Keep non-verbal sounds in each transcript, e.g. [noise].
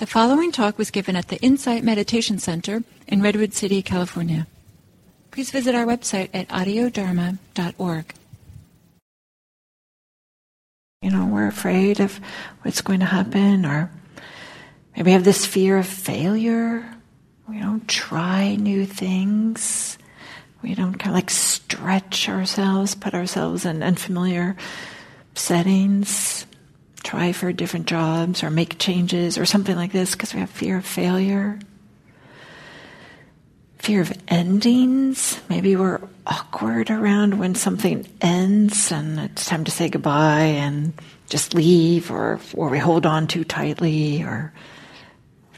The following talk was given at the Insight Meditation Center in Redwood City, California. Please visit our website at audiodharma.org. You know, we're afraid of what's going to happen, or maybe have this fear of failure. We don't try new things. We don't kind of like stretch ourselves, put ourselves in unfamiliar settings try for different jobs or make changes or something like this because we have fear of failure. Fear of endings. Maybe we're awkward around when something ends and it's time to say goodbye and just leave or, or we hold on too tightly or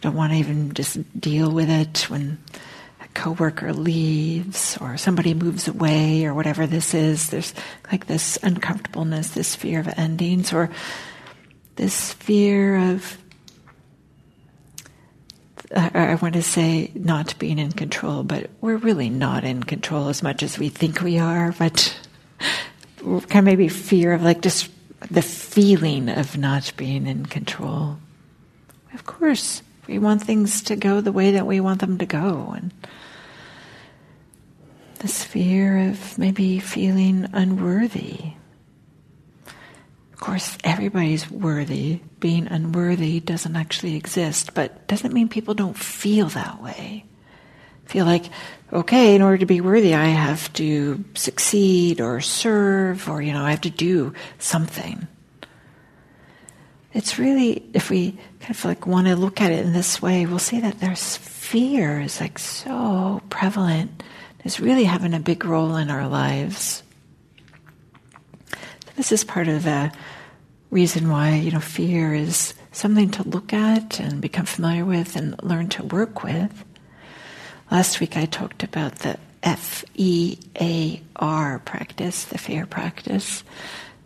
don't want to even just deal with it when a coworker leaves or somebody moves away or whatever this is. There's like this uncomfortableness, this fear of endings or this fear of, I want to say not being in control, but we're really not in control as much as we think we are, but kind of maybe fear of like just the feeling of not being in control. Of course, we want things to go the way that we want them to go. And this fear of maybe feeling unworthy course, everybody's worthy. Being unworthy doesn't actually exist, but doesn't mean people don't feel that way. Feel like, okay, in order to be worthy, I have to succeed or serve or, you know, I have to do something. It's really, if we kind of like want to look at it in this way, we'll see that there's fear is like so prevalent. It's really having a big role in our lives. This is part of the reason why you know fear is something to look at and become familiar with and learn to work with. Last week I talked about the F E A R practice, the fear practice.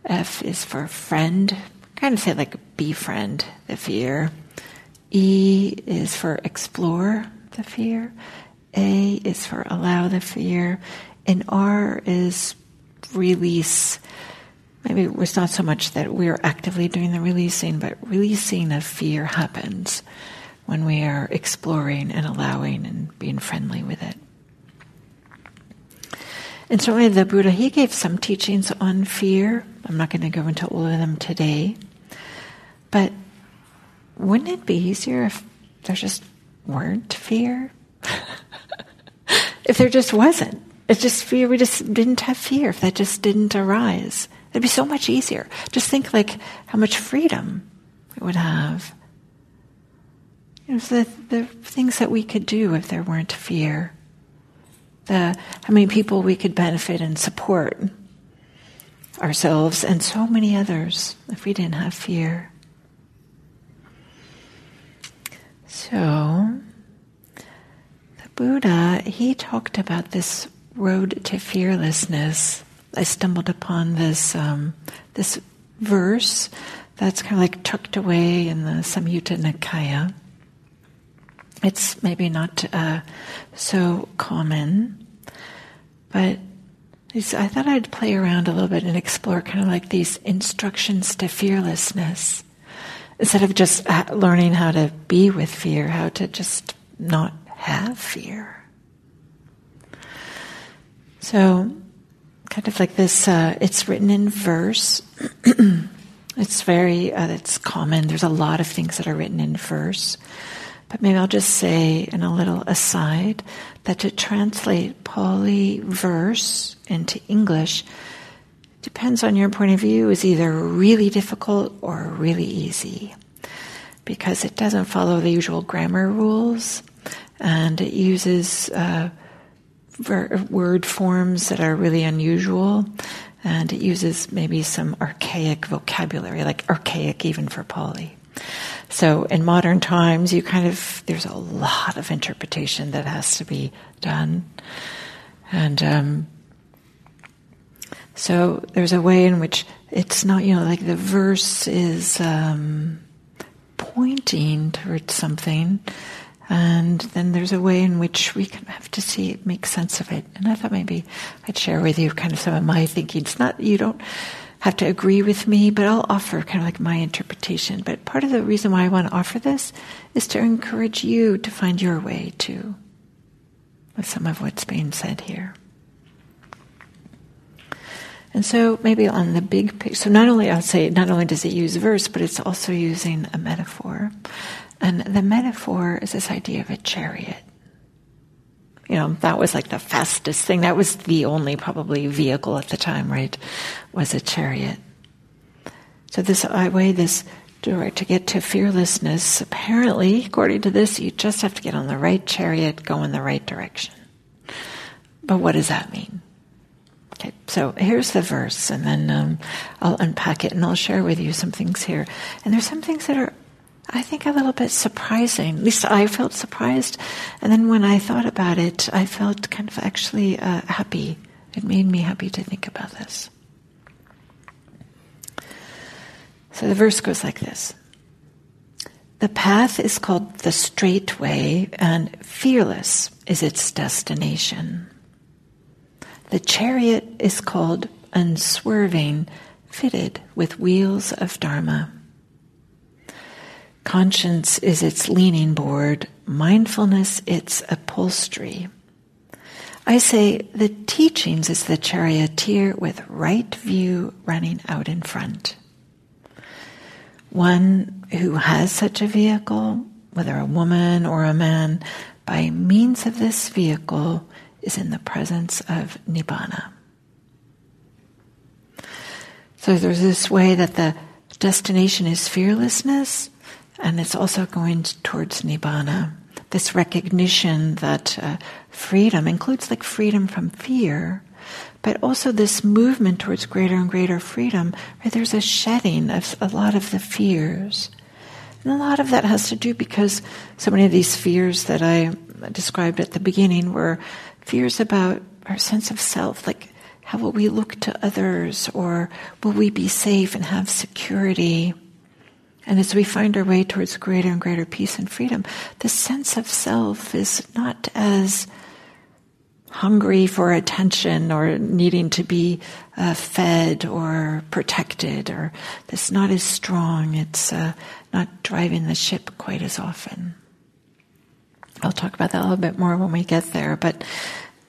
F is for friend, kind of say like befriend the fear. E is for explore the fear. A is for allow the fear. And R is release maybe it's not so much that we're actively doing the releasing, but releasing of fear happens when we are exploring and allowing and being friendly with it. And certainly the Buddha, he gave some teachings on fear. I'm not going to go into all of them today. But wouldn't it be easier if there just weren't fear? [laughs] if there just wasn't. It's just fear, we just didn't have fear, if that just didn't arise. It'd be so much easier. Just think like how much freedom it would have. The, the things that we could do if there weren't fear. The, how many people we could benefit and support ourselves and so many others if we didn't have fear. So, the Buddha, he talked about this road to fearlessness I stumbled upon this um, this verse that's kind of like tucked away in the Samyutta Nikaya. It's maybe not uh, so common, but I thought I'd play around a little bit and explore kind of like these instructions to fearlessness. Instead of just uh, learning how to be with fear, how to just not have fear. So, kind of like this. Uh, it's written in verse. [clears throat] it's very. Uh, it's common. There's a lot of things that are written in verse. But maybe I'll just say in a little aside that to translate Pali verse into English depends on your point of view is either really difficult or really easy because it doesn't follow the usual grammar rules and it uses uh, word forms that are really unusual, and it uses maybe some archaic vocabulary, like archaic even for Pali. So in modern times, you kind of there's a lot of interpretation that has to be done, and um, so there's a way in which it's not you know like the verse is um, pointing towards something, and then there's a way in which we can have to see it, make sense of it. And I thought maybe I'd share with you kind of some of my thinking. It's not, you don't have to agree with me, but I'll offer kind of like my interpretation. But part of the reason why I want to offer this is to encourage you to find your way too, with some of what's being said here. And so maybe on the big picture, so not only I'll say, not only does it use verse, but it's also using a metaphor. And the metaphor is this idea of a chariot. You know, that was like the fastest thing. That was the only probably vehicle at the time, right? Was a chariot. So this I way, this to get to fearlessness, apparently, according to this, you just have to get on the right chariot, go in the right direction. But what does that mean? Okay, so here's the verse, and then um, I'll unpack it and I'll share with you some things here. And there's some things that are I think a little bit surprising. At least I felt surprised. And then when I thought about it, I felt kind of actually uh, happy. It made me happy to think about this. So the verse goes like this The path is called the straight way, and fearless is its destination. The chariot is called unswerving, fitted with wheels of Dharma. Conscience is its leaning board, mindfulness its upholstery. I say the teachings is the charioteer with right view running out in front. One who has such a vehicle, whether a woman or a man, by means of this vehicle is in the presence of Nibbana. So there's this way that the destination is fearlessness, and it's also going towards nibbana. This recognition that uh, freedom includes like freedom from fear, but also this movement towards greater and greater freedom, where there's a shedding of a lot of the fears. And a lot of that has to do because so many of these fears that I described at the beginning were fears about our sense of self, like how will we look to others, or will we be safe and have security? And as we find our way towards greater and greater peace and freedom, the sense of self is not as hungry for attention or needing to be uh, fed or protected, or it's not as strong. It's uh, not driving the ship quite as often. I'll talk about that a little bit more when we get there, but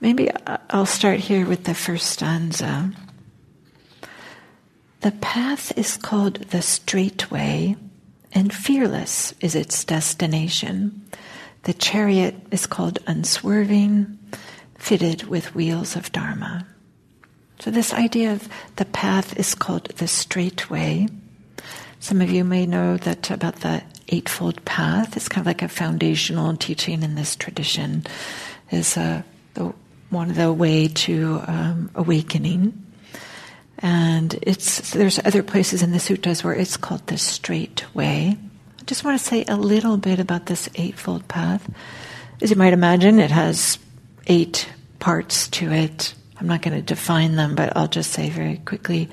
maybe I'll start here with the first stanza. The path is called the straight way and fearless is its destination. The chariot is called unswerving, fitted with wheels of Dharma. So, this idea of the path is called the straight way. Some of you may know that about the Eightfold Path. It's kind of like a foundational teaching in this tradition. Is uh, the, one of the way to um, awakening. And it's, there's other places in the suttas where it's called the straight way. I just want to say a little bit about this Eightfold Path. As you might imagine, it has eight parts to it. I'm not going to define them, but I'll just say very quickly.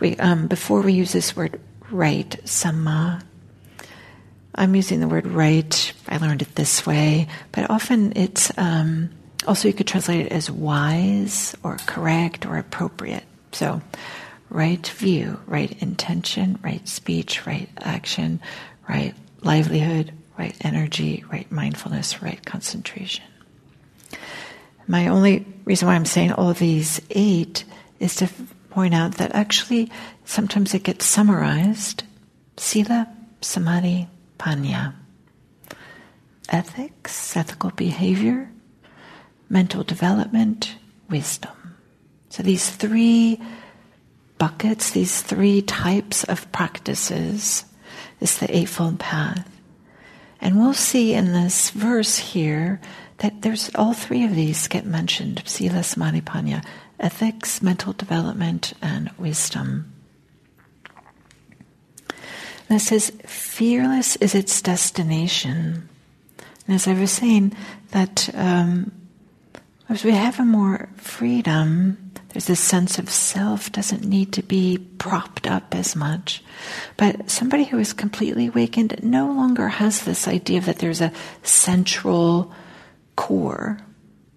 We, um, before we use this word right, samma, I'm using the word right. I learned it this way, but often it's um, also you could translate it as wise or correct or appropriate. So, right view, right intention, right speech, right action, right livelihood, right energy, right mindfulness, right concentration. My only reason why I'm saying all these eight is to point out that actually sometimes it gets summarized sila, samadhi, panya. Ethics, ethical behavior, mental development, wisdom. So these three buckets, these three types of practices is the Eightfold Path. And we'll see in this verse here that there's all three of these get mentioned Sila, Samadhi, ethics, mental development, and wisdom. And it says, fearless is its destination. And as I was saying, that um, as we have a more freedom, there's this sense of self doesn't need to be propped up as much. But somebody who is completely awakened no longer has this idea that there's a central core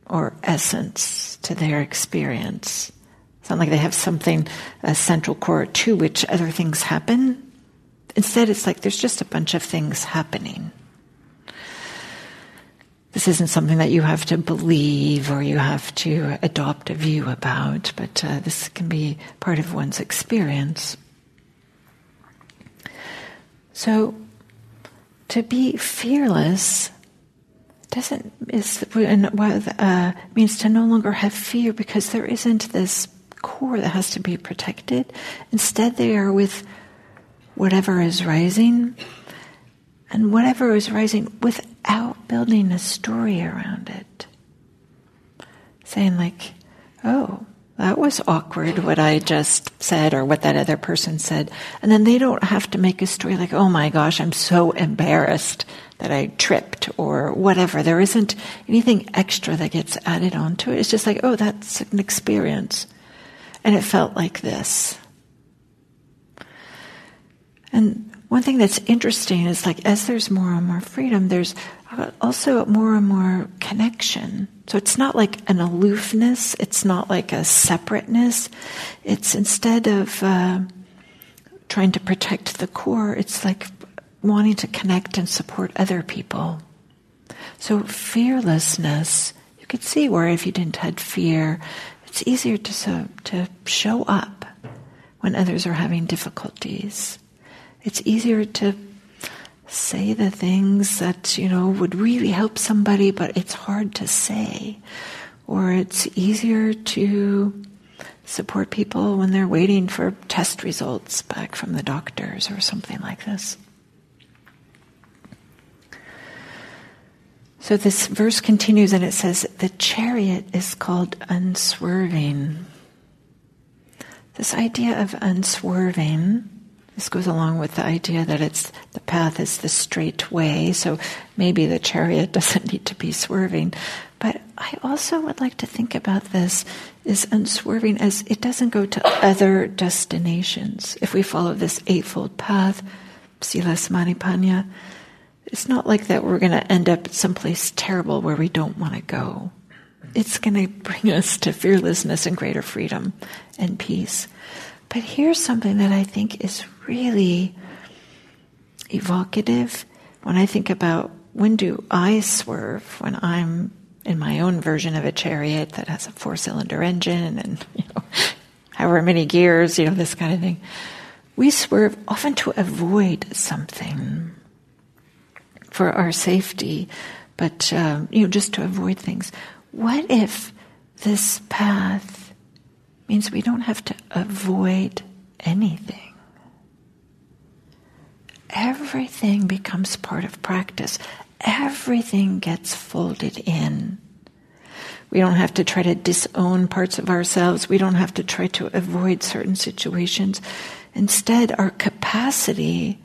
or essence to their experience. It's not like they have something, a central core to which other things happen. Instead, it's like there's just a bunch of things happening. This isn't something that you have to believe or you have to adopt a view about, but uh, this can be part of one's experience. So, to be fearless doesn't is uh, means to no longer have fear because there isn't this core that has to be protected. Instead, they are with whatever is rising, and whatever is rising without building a story around it. Saying like, "Oh, that was awkward what I just said or what that other person said. And then they don't have to make a story like, oh my gosh, I'm so embarrassed that I tripped or whatever. There isn't anything extra that gets added onto it. It's just like, oh, that's an experience. And it felt like this. And one thing that's interesting is like as there's more and more freedom, there's also more and more connection. So it's not like an aloofness, it's not like a separateness. It's instead of uh, trying to protect the core, it's like wanting to connect and support other people. So fearlessness, you could see where if you didn't have fear, it's easier to, so, to show up when others are having difficulties. It's easier to say the things that, you know, would really help somebody, but it's hard to say. Or it's easier to support people when they're waiting for test results back from the doctors or something like this. So this verse continues and it says, The chariot is called unswerving. This idea of unswerving this goes along with the idea that it's the path is the straight way, so maybe the chariot [laughs] doesn't need to be swerving. But I also would like to think about this is unswerving as it doesn't go to other destinations. If we follow this eightfold path, Sila Samadhi it's not like that we're going to end up someplace terrible where we don't want to go. It's going to bring us to fearlessness and greater freedom and peace. But here's something that I think is really evocative when I think about when do I swerve when I'm in my own version of a chariot that has a four cylinder engine and you know [laughs] however many gears, you know, this kind of thing. We swerve often to avoid something for our safety, but um, you know, just to avoid things. What if this path means we don't have to avoid anything? Everything becomes part of practice. Everything gets folded in. We don't have to try to disown parts of ourselves. We don't have to try to avoid certain situations. Instead, our capacity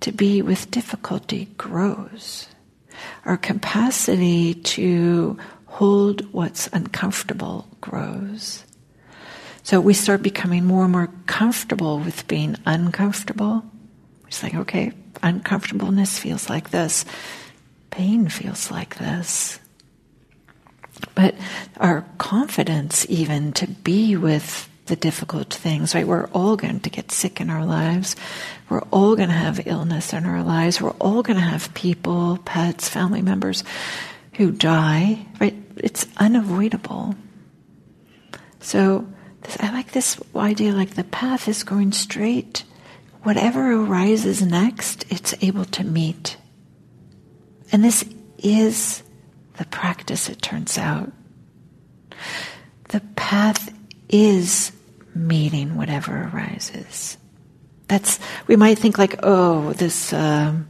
to be with difficulty grows. Our capacity to hold what's uncomfortable grows. So we start becoming more and more comfortable with being uncomfortable it's like, okay, uncomfortableness feels like this, pain feels like this. But our confidence, even to be with the difficult things, right? We're all going to get sick in our lives. We're all going to have illness in our lives. We're all going to have people, pets, family members who die, right? It's unavoidable. So this, I like this idea like the path is going straight whatever arises next, it's able to meet. And this is the practice, it turns out. The path is meeting whatever arises. That's, we might think like, oh, this, um,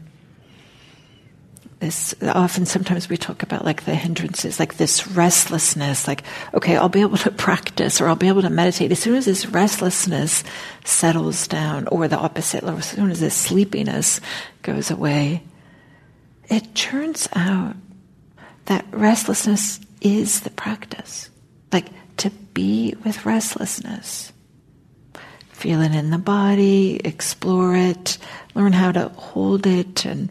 this often sometimes we talk about like the hindrances like this restlessness like okay i'll be able to practice or i'll be able to meditate. As soon as this restlessness settles down or the opposite as soon as this sleepiness goes away it turns out that restlessness is the practice. Like to be with restlessness. Feel it in the body explore it learn how to hold it and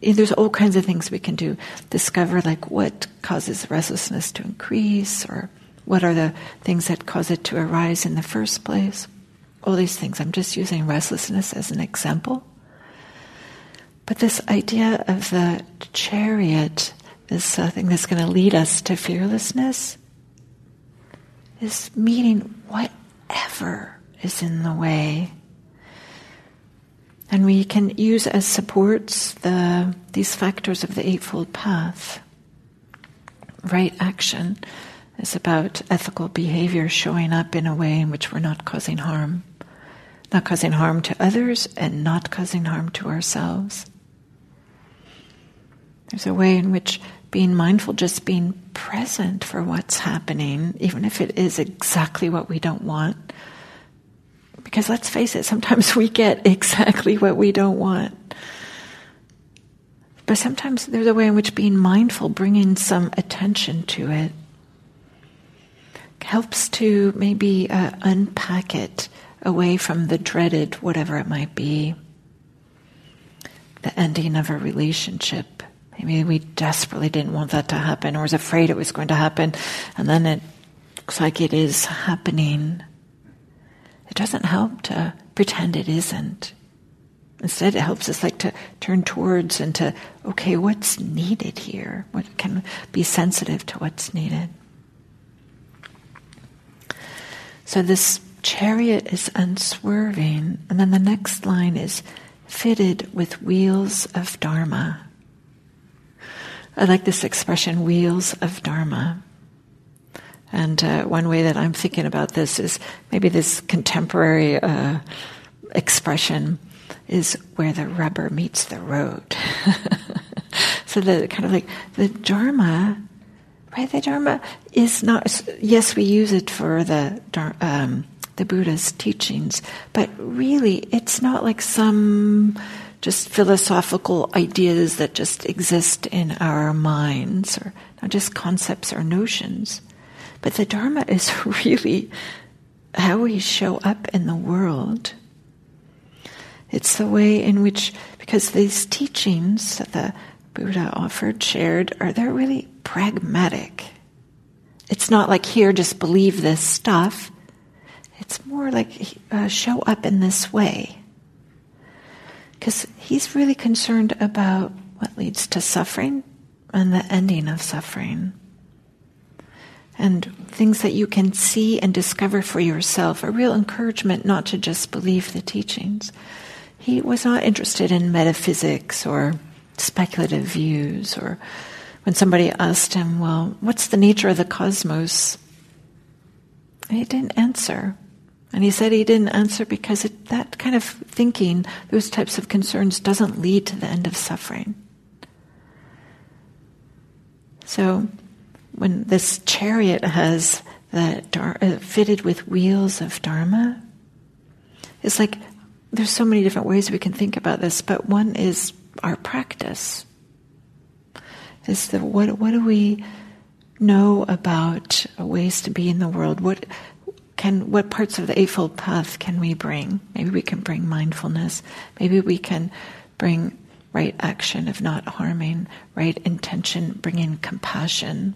there's all kinds of things we can do discover like what causes restlessness to increase or what are the things that cause it to arise in the first place? All these things. I'm just using restlessness as an example. But this idea of the chariot, this uh, thing that's going to lead us to fearlessness, is meeting whatever is in the way. And we can use as supports the, these factors of the Eightfold Path. Right action is about ethical behavior showing up in a way in which we're not causing harm. Not causing harm to others and not causing harm to ourselves. There's a way in which being mindful, just being present for what's happening, even if it is exactly what we don't want. Because let's face it, sometimes we get [laughs] exactly what we don't want. But sometimes there's a way in which being mindful, bringing some attention to it, helps to maybe uh, unpack it away from the dreaded whatever it might be, the ending of a relationship, Maybe we desperately didn't want that to happen or was afraid it was going to happen, and then it looks like it is happening. It doesn't help to pretend it isn't. Instead, it helps us like to turn towards and to, okay, what's needed here? What can be sensitive to what's needed? So this chariot is unswerving, and then the next line is fitted with wheels of Dharma. I like this expression, wheels of Dharma. And uh, one way that I'm thinking about this is maybe this contemporary uh, expression is where the rubber meets the road. [laughs] so the kind of like the Dharma, right? The Dharma is not. Yes, we use it for the um, the Buddha's teachings, but really, it's not like some just philosophical ideas that just exist in our minds, or not just concepts or notions. But the Dharma is [laughs] really how we show up in the world. It's the way in which, because these teachings that the Buddha offered, shared, are they're really pragmatic. It's not like here, just believe this stuff. It's more like uh, show up in this way because he's really concerned about what leads to suffering and the ending of suffering. And things that you can see and discover for yourself, a real encouragement not to just believe the teachings. He was not interested in metaphysics or speculative views, or when somebody asked him, Well, what's the nature of the cosmos? He didn't answer. And he said he didn't answer because it, that kind of thinking, those types of concerns, doesn't lead to the end of suffering. So, when this chariot has the uh, fitted with wheels of dharma, it's like there's so many different ways we can think about this, but one is our practice. Is the what what do we know about ways to be in the world? What can what parts of the eightfold path can we bring maybe we can bring mindfulness maybe we can bring right action of not harming right intention bringing compassion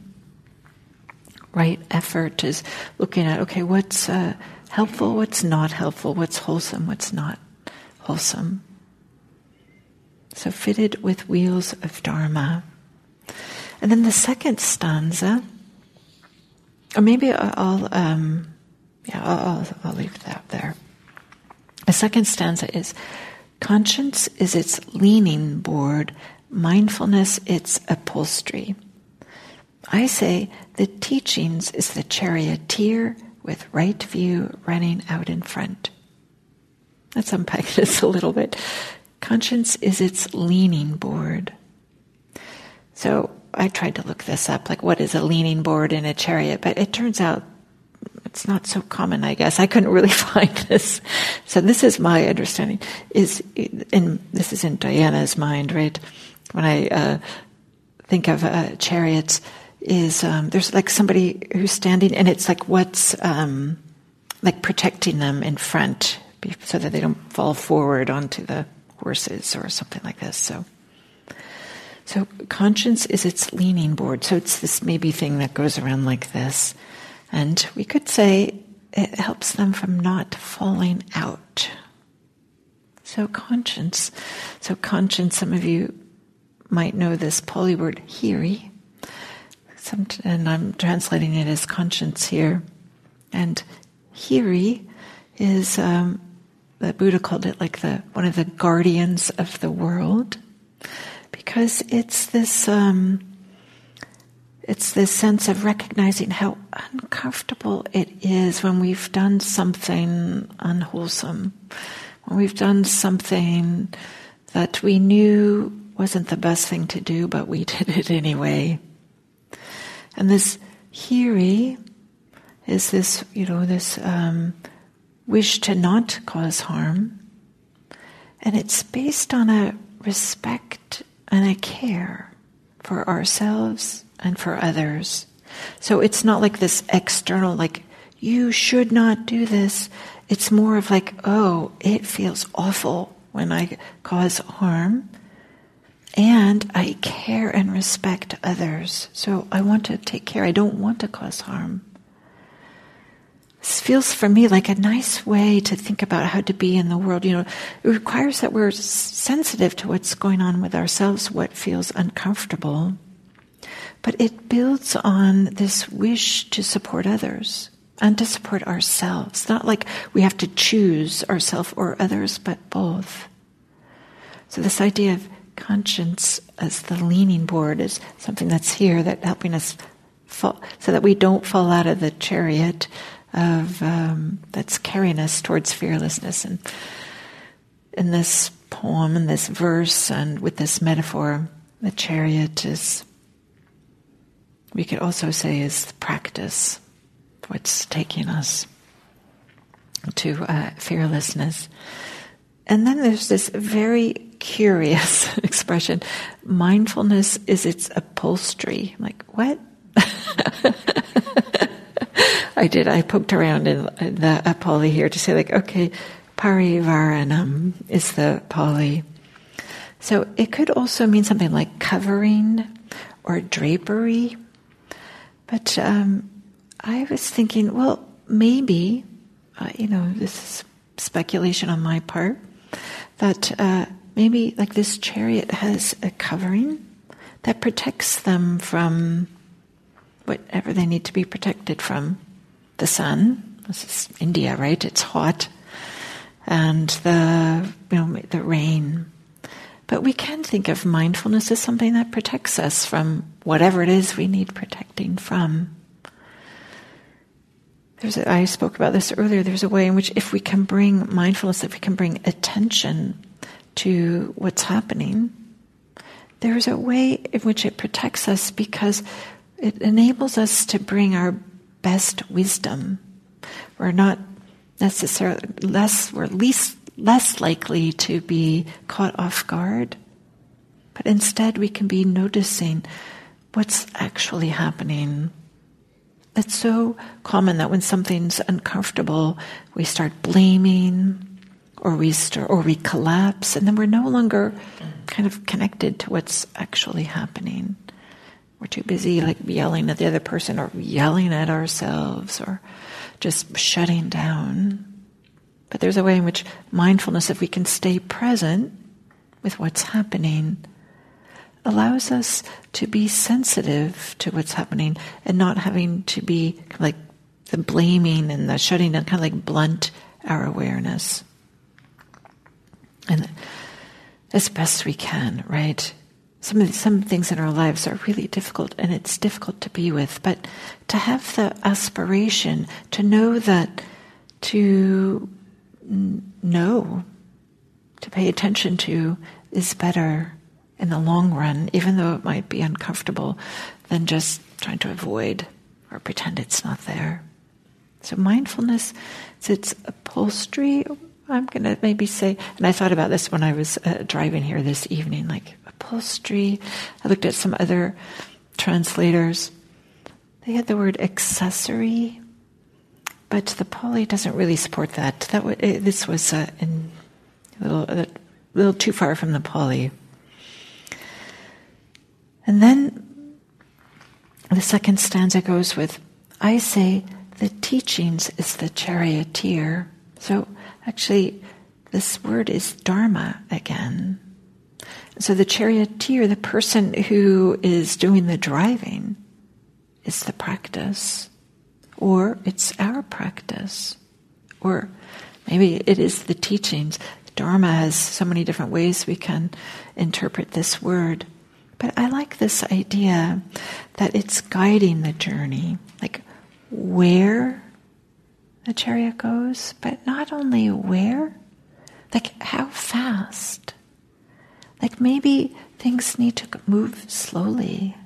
right effort is looking at okay what's uh, helpful what's not helpful what's wholesome what's not wholesome so fitted with wheels of dharma and then the second stanza or maybe i'll um, yeah, I'll, I'll leave that there. The second stanza is Conscience is its leaning board, mindfulness its upholstery. I say the teachings is the charioteer with right view running out in front. Let's unpack [laughs] this a little bit. Conscience is its leaning board. So I tried to look this up, like what is a leaning board in a chariot, but it turns out it's not so common, I guess. I couldn't really [laughs] find this. So this is my understanding. Is in this is in Diana's mind, right? When I uh, think of uh, chariots, is um, there's like somebody who's standing, and it's like what's um, like protecting them in front, so that they don't fall forward onto the horses or something like this. So. So conscience is its leaning board. So it's this maybe thing that goes around like this And we could say it helps them from not falling out. So conscience. So conscience, some of you might know this Pali word hiri. Some, and I'm translating it as conscience here. And hiri is um, the Buddha called it like the one of the guardians of the world, because it's this um, it's this sense of recognizing how uncomfortable it is when we've done something unwholesome, when we've done something that we knew wasn't the best thing to do, but we [laughs] did it anyway. And this hiri is this, you know, this um, wish to not cause harm. And it's based on a respect and a care for ourselves and for others. So it's not like this external, like, you should not do this. It's more of like, oh, it feels awful when I cause harm. And I care and respect others. So I want to take care. I don't want to cause harm. This feels for me like a nice way to think about how to be in the world. You know, it requires that we're sensitive to what's going on with ourselves, what feels uncomfortable. But it builds on this wish to support others and to support ourselves. Not like we have to choose ourselves or others, but both. So this idea of conscience as the leaning board is something that's here that helping us fall, so that we don't fall out of the chariot of um, that's carrying us towards fearlessness. And in this poem, in this verse, and with this metaphor, the chariot is we could also say is the practice, what's taking us to uh, fearlessness. And then there's this very curious [laughs] expression mindfulness is its upholstery. I'm like, what? [laughs] I did. I poked around in the Pali here to say, like, okay, parivaranam is the Pali. So it could also mean something like covering or drapery. But um, I was thinking, well, maybe, uh, you know, this is speculation on my part, that uh, maybe like this chariot has a covering that protects them from whatever they need to be protected from. The sun, this is India, right? It's hot. And the, you know, the rain. But we can think of mindfulness as something that protects us from whatever it is we need protecting from. There's a, I spoke about this earlier. There's a way in which, if we can bring mindfulness, if we can bring attention to what's happening, there's a way in which it protects us because it enables us to bring our best wisdom. We're not necessarily less, we're least less likely to be caught off guard, but instead we can be noticing what's actually happening. It's so common that when something's uncomfortable, we start blaming, or we start, or we collapse, and then we're no longer kind of connected to what's actually happening. We're too busy like yelling at the other person, or yelling at ourselves, or just shutting down. But there's a way in which mindfulness, if we can stay present with what's happening, allows us to be sensitive to what's happening and not having to be like the blaming and the shutting down, kind of like blunt our awareness. And as best we can, right? Some the, some things in our lives are really difficult, and it's difficult to be with. But to have the aspiration to know that to know, to pay attention to, is better in the long run, even though it might be uncomfortable, than just trying to avoid or pretend it's not there. So mindfulness, its upholstery. I'm going to maybe say, and I thought about this when I was uh, driving here this evening, like upholstery. I looked at some other translators. They had the word accessory but the Pali doesn't really support that. That w- it, this was uh, in, a, little, a little too far from the Pali. And then the second stanza goes with, I say, the teachings is the charioteer. So actually, this word is dharma again. So the charioteer, the person who is doing the driving, is the practice. Or it's our practice. Or maybe it is the teachings. Dharma has so many different ways we can interpret this word. But I like this idea that it's guiding the journey, like where the chariot goes, but not only where, like how fast. Like maybe things need to move slowly.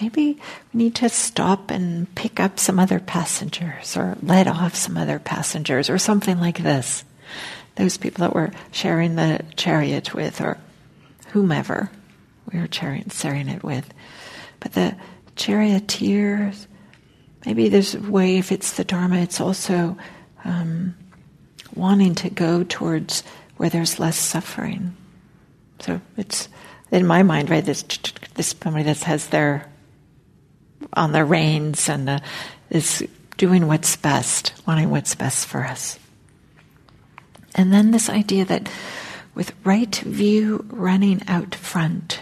Maybe we need to stop and pick up some other passengers or let off some other passengers or something like this. Those people that we're sharing the chariot with or whomever we were sharing it with. But the charioteers, maybe there's a way, if it's the Dharma, it's also um, wanting to go towards where there's less suffering. So it's in my mind, right? This this somebody that has their on their reins and uh, is doing what's best, wanting what's best for us. And then this idea that with right view running out front.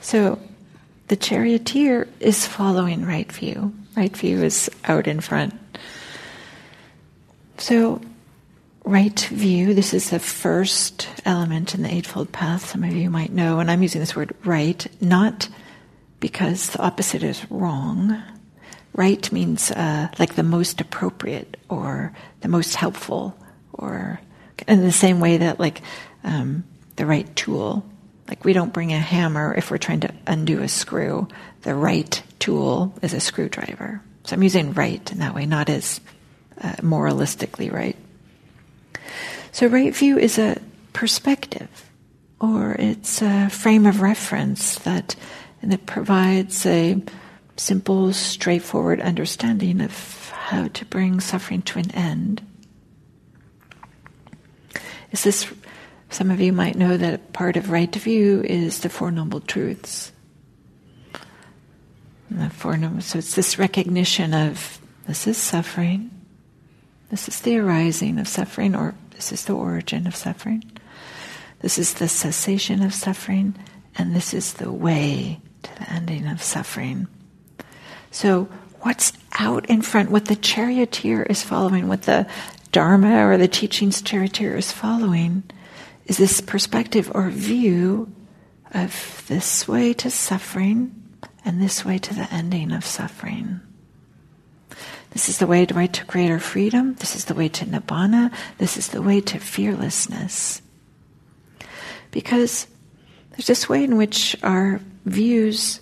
So the charioteer is following right view. Right view is out in front. So right view, this is the first element in the Eightfold Path. Some of you might know, and I'm using this word right, not because the opposite is wrong. Right means uh, like the most appropriate or the most helpful, or in the same way that like um, the right tool. Like we don't bring a hammer if we're trying to undo a screw. The right tool is a screwdriver. So I'm using right in that way, not as uh, moralistically right. So, right view is a perspective, or it's a frame of reference that, and it provides a simple, straightforward understanding of how to bring suffering to an end. Is this? Some of you might know that part of right view is the Four Noble Truths. The Four Noble, so it's this recognition of this is suffering, this is the arising of suffering, or this is the origin of suffering. This is the cessation of suffering, and this is the way to the ending of suffering. So, what's out in front, what the charioteer is following, what the Dharma or the teachings charioteer is following, is this perspective or view of this way to suffering and this way to the ending of suffering. This is the way to, to greater freedom. This is the way to nibbana. This is the way to fearlessness. Because there's this way in which our views,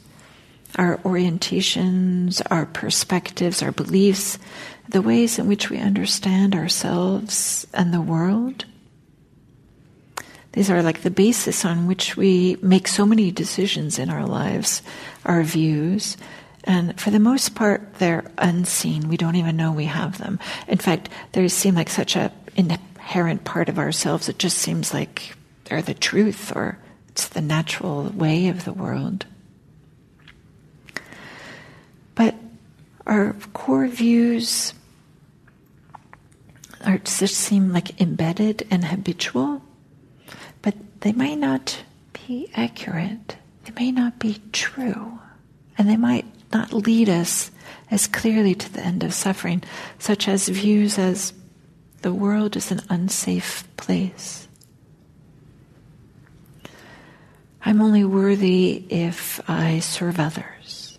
our orientations, our perspectives, our beliefs, the ways in which we understand ourselves and the world, these are like the basis on which we make so many decisions in our lives, our views, and for the most part, they're unseen. We don't even know we have them. In fact, they seem like such an inherent part of ourselves. It just seems like they're the truth or it's the natural way of the world. But our core views are just seem like embedded and habitual, they may not be accurate. They may not be true. And they might not lead us as clearly to the end of suffering, such as views as the world is an unsafe place. I'm only worthy if I serve others.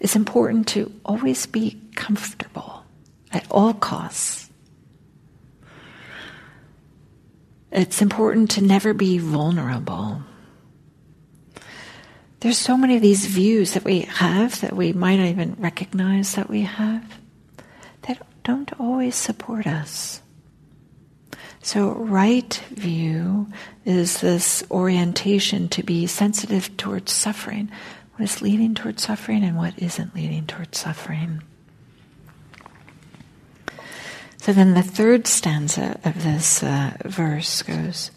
It's important to always be comfortable at all costs. It's important to never be vulnerable. There's so many of these views that we have that we might not even recognize that we have that don't always support us. So, right view is this orientation to be sensitive towards suffering. What is leading towards suffering and what isn't leading towards suffering. So then the third stanza of this uh, verse goes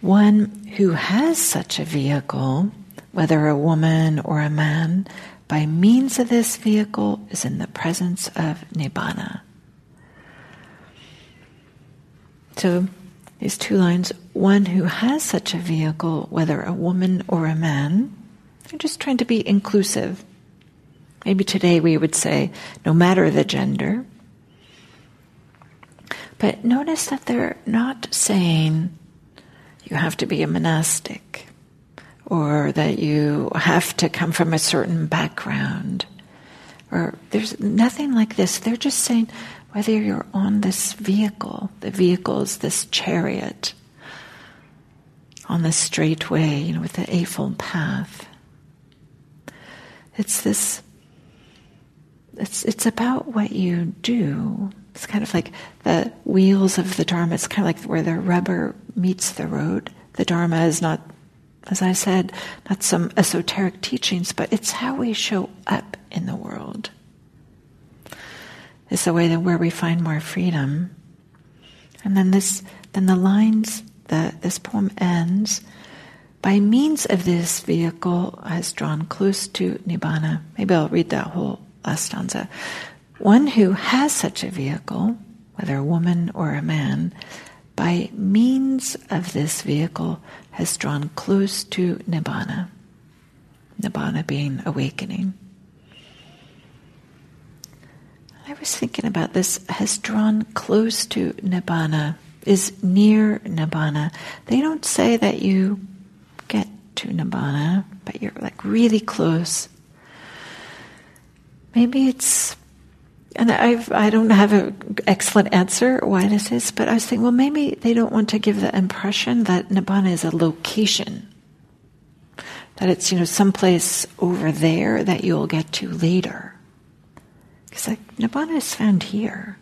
one who has such a vehicle, whether a woman or a man, by means of this vehicle is in the presence of Nibbana. So these two lines one who has such a vehicle, whether a woman or a man, I'm just trying to be inclusive. Maybe today we would say, no matter the gender. But notice that they're not saying you have to be a monastic or that you have to come from a certain background. Or there's nothing like this. They're just saying whether you're on this vehicle, the vehicle is this chariot on the straight way, you know, with the Eightfold Path. It's this, it's, it's about what you do. It's kind of like the wheels of the Dharma. It's kind of like where the rubber meets the road. The Dharma is not, as I said, not some esoteric teachings, but it's how we show up in the world It's the way that where we find more freedom. And then this, then the lines that this poem ends. By means of this vehicle, has drawn close to nibbana. Maybe I'll read that whole last stanza. One who has such a vehicle, whether a woman or a man, by means of this vehicle has drawn close to nibbana. Nibbana being awakening. I was thinking about this, has drawn close to Nibbana, is near Nibbana. They don't say that you get to Nibbana, but you're like really close. Maybe it's, and I've, I don't have an excellent answer why this is, but I was thinking, well, maybe they don't want to give the impression that Nibbana is a location. That it's, you know, someplace over there that you'll get to later. Because like, Nibbana is found here.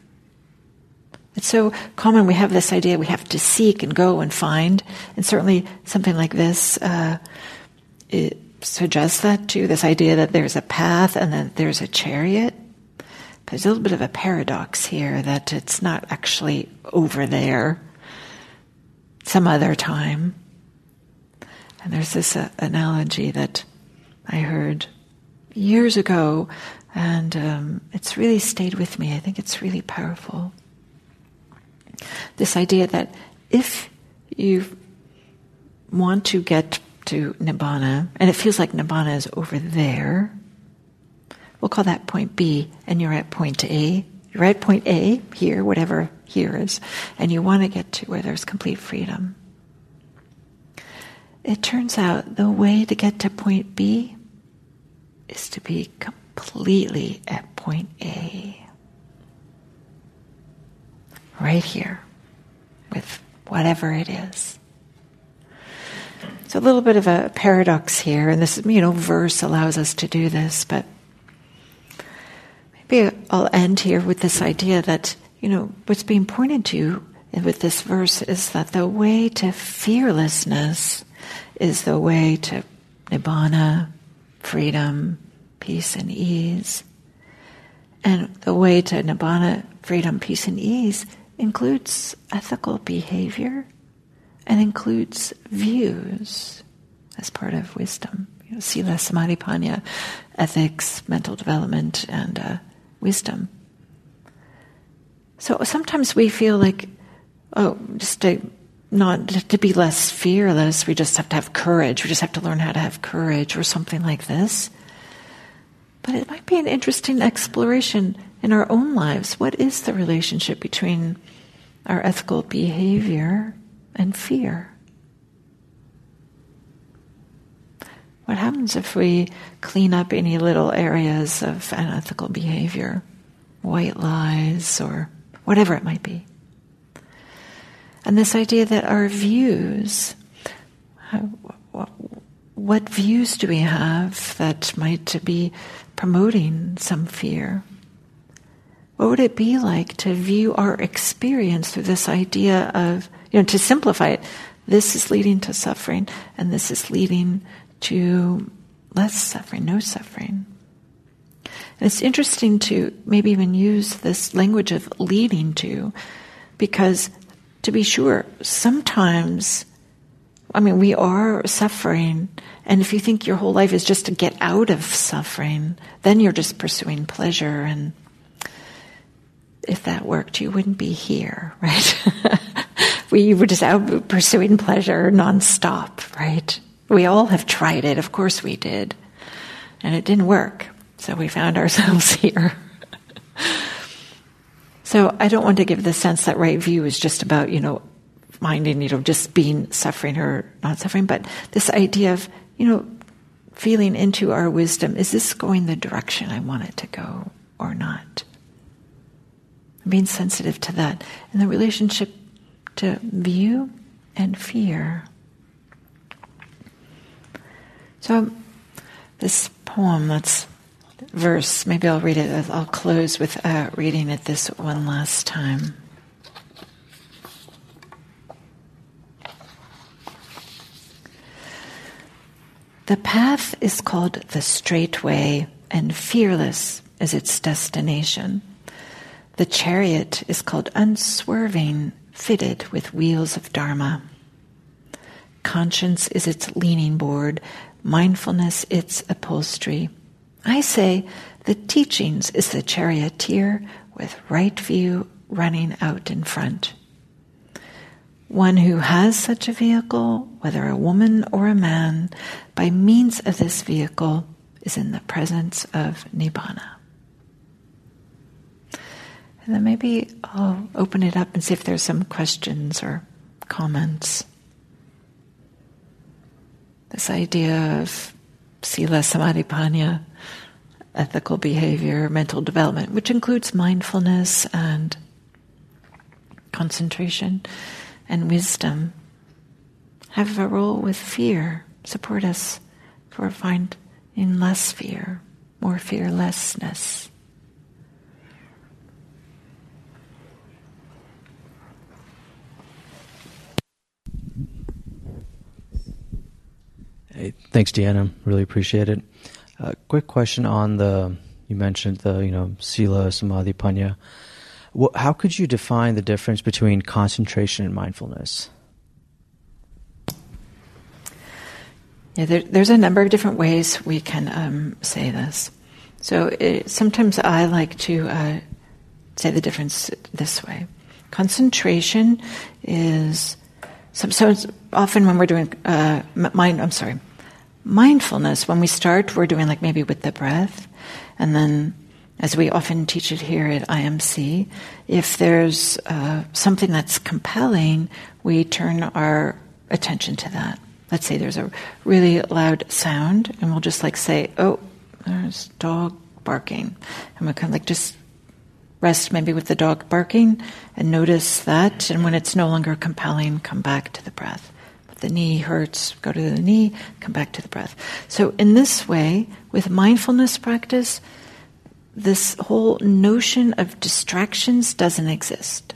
It's so common we have this idea we have to seek and go and find, and certainly something like this uh, it suggests that too. This idea that there's a path and then there's a chariot. There's a little bit of a paradox here that it's not actually over there, some other time. And there's this uh, analogy that I heard years ago and um, it's really stayed with me. I think it's really powerful. This idea that if you want to get to Nibbana, and it feels like Nibbana is over there, we'll call that point B, and you're at point A. You're at point A, here, whatever here is, and you want to get to where there's complete freedom. It turns out the way to get to point B is to be completely at point A. Right here, with whatever it is. It's a little bit of a paradox here, and this, you know, verse allows us to do this, but maybe I'll end here with this idea that, you know, what's being pointed to with this verse is that the way to fearlessness is the way to nibbana, freedom, peace and ease. And the way to nibbana, freedom, peace, and ease includes ethical behavior and includes views as part of wisdom. You know, sila, samadhi, panya, ethics, mental development, and uh, wisdom. So sometimes we feel like, oh, just to not to be less fearless, we just have to have courage. We just have to learn how to have courage, or something like this. But it might be an interesting exploration in our own lives. What is the relationship between our ethical behavior and fear? What happens if we clean up any little areas of unethical behavior, white lies, or whatever it might be? And this idea that our views, what views do we have that might be promoting some fear? What would it be like to view our experience through this idea of, you know, to simplify it, this is leading to suffering and this is leading to less suffering, no suffering. And it's interesting to maybe even use this language of leading to, because to be sure, sometimes I mean, we are suffering. And if you think your whole life is just to get out of suffering, then you're just pursuing pleasure. And if that worked, you wouldn't be here, [laughs] right? we were just out pursuing pleasure nonstop, right? We all have tried it. Of course we did. And it didn't work. So we found [laughs] ourselves here. so I don't want to give the sense that right view is just about, you know, minding, you know, just being suffering or not suffering, but this idea of, you know, feeling into our wisdom is this going the direction I want it to go or not? Being sensitive to that and the relationship to view and fear. So, this poem, that's verse, maybe I'll read it, I'll close with uh, reading it this one last time. The path is called the straight way, and fearless is its destination. The chariot is called unswerving, fitted with wheels of Dharma. Conscience is its leaning board, mindfulness its upholstery. I say the teachings is the charioteer with right view running out in front. One who has such a vehicle, whether a woman or a man, by means of this vehicle is in the presence of Nibbana. And then maybe I'll open it up and see if there's some questions or comments. This idea of sila samadhi ethical behavior, mental development, which includes mindfulness and concentration and wisdom have a role with fear, support us for finding less fear, more fearlessness. Hey, thanks, Diana. Really appreciate it. Uh, quick question on the you mentioned the you know sila samadhi panya. Well, how could you define the difference between concentration and mindfulness? Yeah, there, there's a number of different ways we can um, say this. So it, sometimes I like to uh, say the difference this way. Concentration is so, so often when we're doing uh, mind. I'm sorry, mindfulness. When we start, we're doing like maybe with the breath, and then as we often teach it here at IMC, if there's uh, something that's compelling, we turn our attention to that. Let's say there's a really loud sound, and we'll just like say, "Oh, there's dog barking," and we kind of like just rest maybe with the dog barking and notice that. And when it's no longer compelling, come back to the breath. The knee hurts, go to the knee, come back to the breath. So in this way, with mindfulness practice this whole notion of distractions doesn't exist.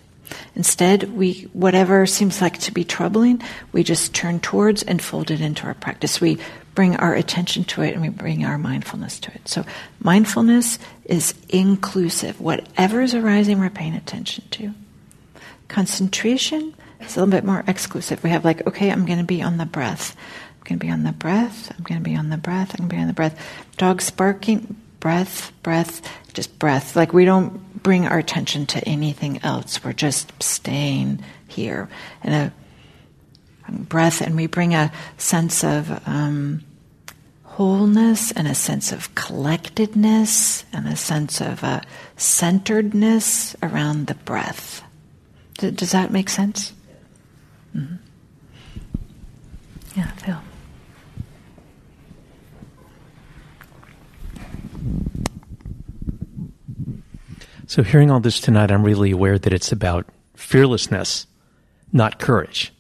Instead, we whatever seems like to be troubling, we just turn towards and fold it into our practice. We bring our attention to it and we bring our mindfulness to it. So mindfulness is inclusive. Whatever is arising, we're paying attention to. Concentration is a little bit more exclusive. We have like, okay, I'm going to be on the breath. I'm going to be on the breath. I'm going to be on the breath. I'm going to be on the breath. Dogs barking, breath, breath, just breath. Like we don't bring our attention to anything else. We're just staying here in a breath, and we bring a sense of um, wholeness and a sense of collectedness and a sense of uh, centeredness around the breath. Does that make sense? Mm-hmm. Yeah, Phil. So, hearing all this tonight, I'm really aware that it's about fearlessness, not courage.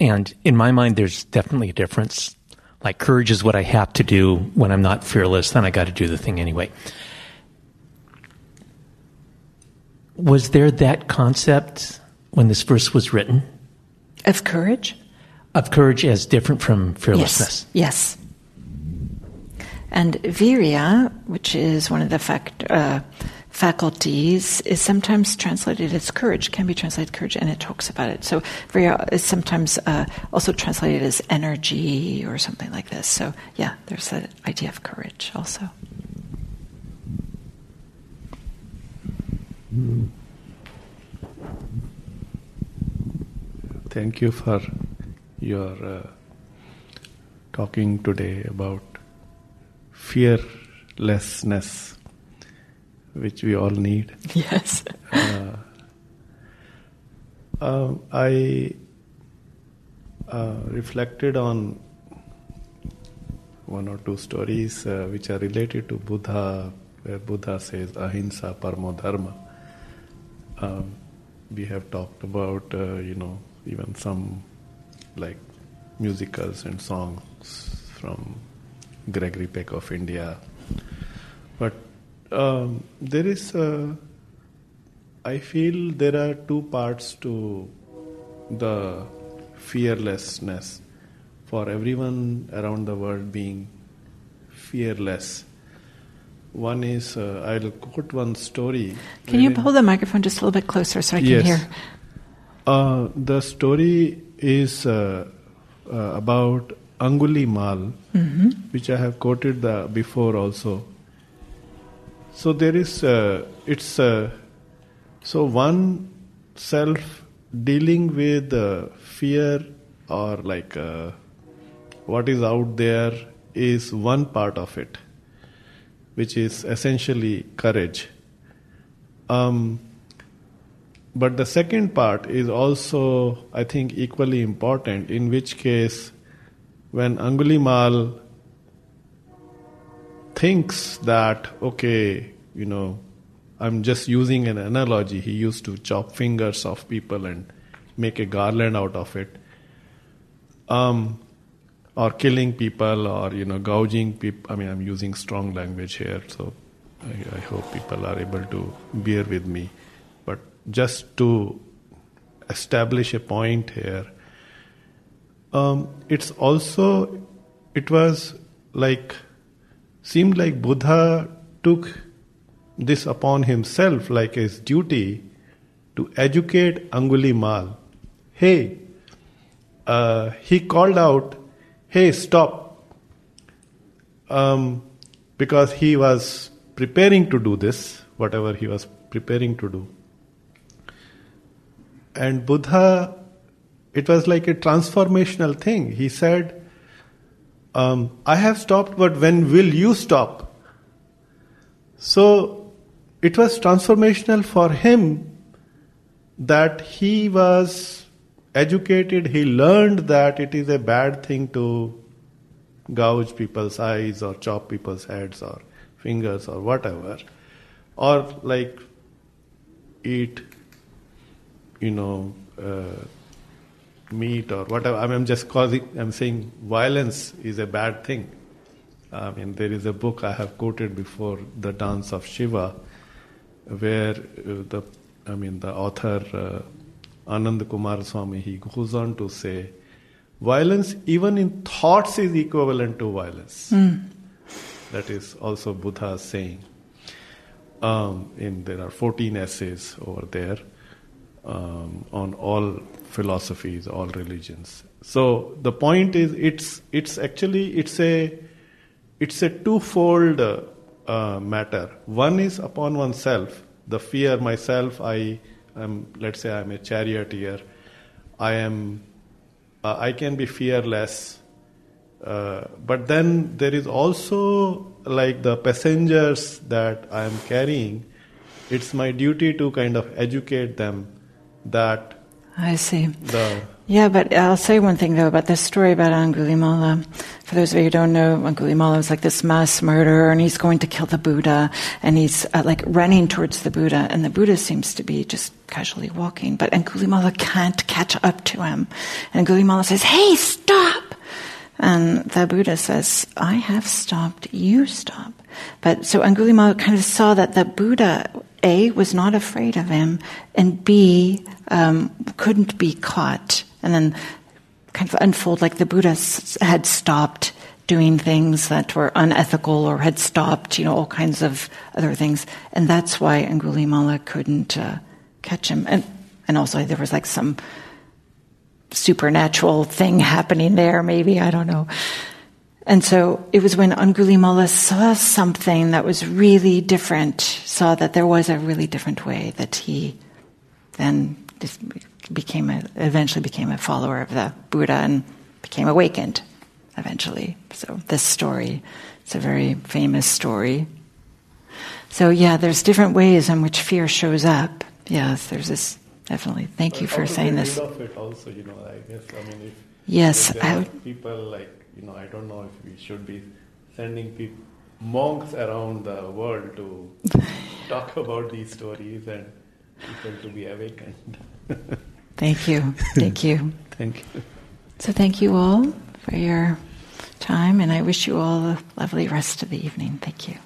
And in my mind, there's definitely a difference. Like, courage is what I have to do when I'm not fearless, then I got to do the thing anyway. Was there that concept when this verse was written? Of courage? Of courage as different from fearlessness? Yes. yes. And virya, which is one of the fact, uh, faculties is sometimes translated as courage, can be translated courage, and it talks about it. So very uh, is sometimes uh, also translated as energy or something like this. So yeah, there's that idea of courage also. Thank you for your uh, talking today about fearlessness which we all need. [laughs] Yes. uh, uh, I uh, reflected on one or two stories uh, which are related to Buddha, where Buddha says ahimsa paramo dharma. Um, we have talked about, uh, you know, even some like musicals and songs from Gregory Peck of India. But um, there is, a, I feel there are two parts to the fearlessness for everyone around the world being fearless. One is, uh, I'll quote one story. Can you hold the microphone just a little bit closer so I can yes. hear? Uh, the story is uh, uh about Anguli Mal, mm-hmm. which I have quoted the, before also. So there is, uh, it's, uh, so one self dealing with uh, fear or like uh, what is out there is one part of it, which is essentially courage. Um, but the second part is also, I think, equally important, in which case, when Angulimal thinks that, okay, you know, I'm just using an analogy. He used to chop fingers of people and make a garland out of it. Um, or killing people or, you know, gouging people. I mean, I'm using strong language here, so I, I hope people are able to bear with me. Just to establish a point here, um, it's also, it was like seemed like Buddha took this upon himself like his duty to educate Angulimal. Hey, uh, he called out, hey, stop. Um, because he was preparing to do this, whatever he was preparing to do. And Buddha, it was like a transformational thing. He said, um, I have stopped, but when will you stop? So it was transformational for him that he was educated, he learned that it is a bad thing to gouge people's eyes or chop people's heads or fingers or whatever, or like eat, you know, uh, meat or whatever. I mean, I'm just causing, I'm saying violence is a bad thing. I mean, there is a book I have quoted before, The Dance of Shiva, where uh, the, I mean, the author uh, Anand Coomaraswamy, he goes on to say, violence even in thoughts is equivalent to violence. Mm. That is also Buddha's saying. Um, in there are 14 essays over there um, on all philosophies, all religions. So the point is, it's it's actually it's a it's a twofold uh, uh, matter. One is upon oneself, the fear myself. I am, let's say, I'm a charioteer. I am, uh, I can be fearless. Uh, but then there is also like the passengers that I am carrying. It's my duty to kind of educate them that I see. Yeah, but I'll say one thing though about this story about Angulimala. For those of you who don't know, Angulimala was like this mass murderer, and he's going to kill the Buddha, and he's uh, like running towards the Buddha, and the Buddha seems to be just casually walking, but Angulimala can't catch up to him. And Angulimala says, "Hey, stop!" And the Buddha says, I have stopped, you stop. But so Angulimala kind of saw that the Buddha a, was not afraid of him, and B, um, couldn't be caught. And then kind of unfold like the Buddha had stopped doing things that were unethical or had stopped, you know, all kinds of other things. And that's why Angulimala couldn't uh, catch him. And, and also there was like some supernatural thing happening there, maybe, I don't know. And so it was when Angulimala saw something that was really different, saw that there was a really different way, that he then became a, eventually became a follower of the Buddha and became awakened eventually. So this story, it's a very famous story. So yeah, there's different ways in which fear shows up. Yes, there's this definitely. Thank but you for saying this. Of it also, you know, I guess. I mean, if, yes, if there are people like you know, I don't know if we should be sending people, monks around the world to [laughs] talk about these stories and people to be awakened. Thank you. Thank you. [laughs] Thank you. So thank you all for your time, and I wish you all a lovely rest of the evening. Thank you.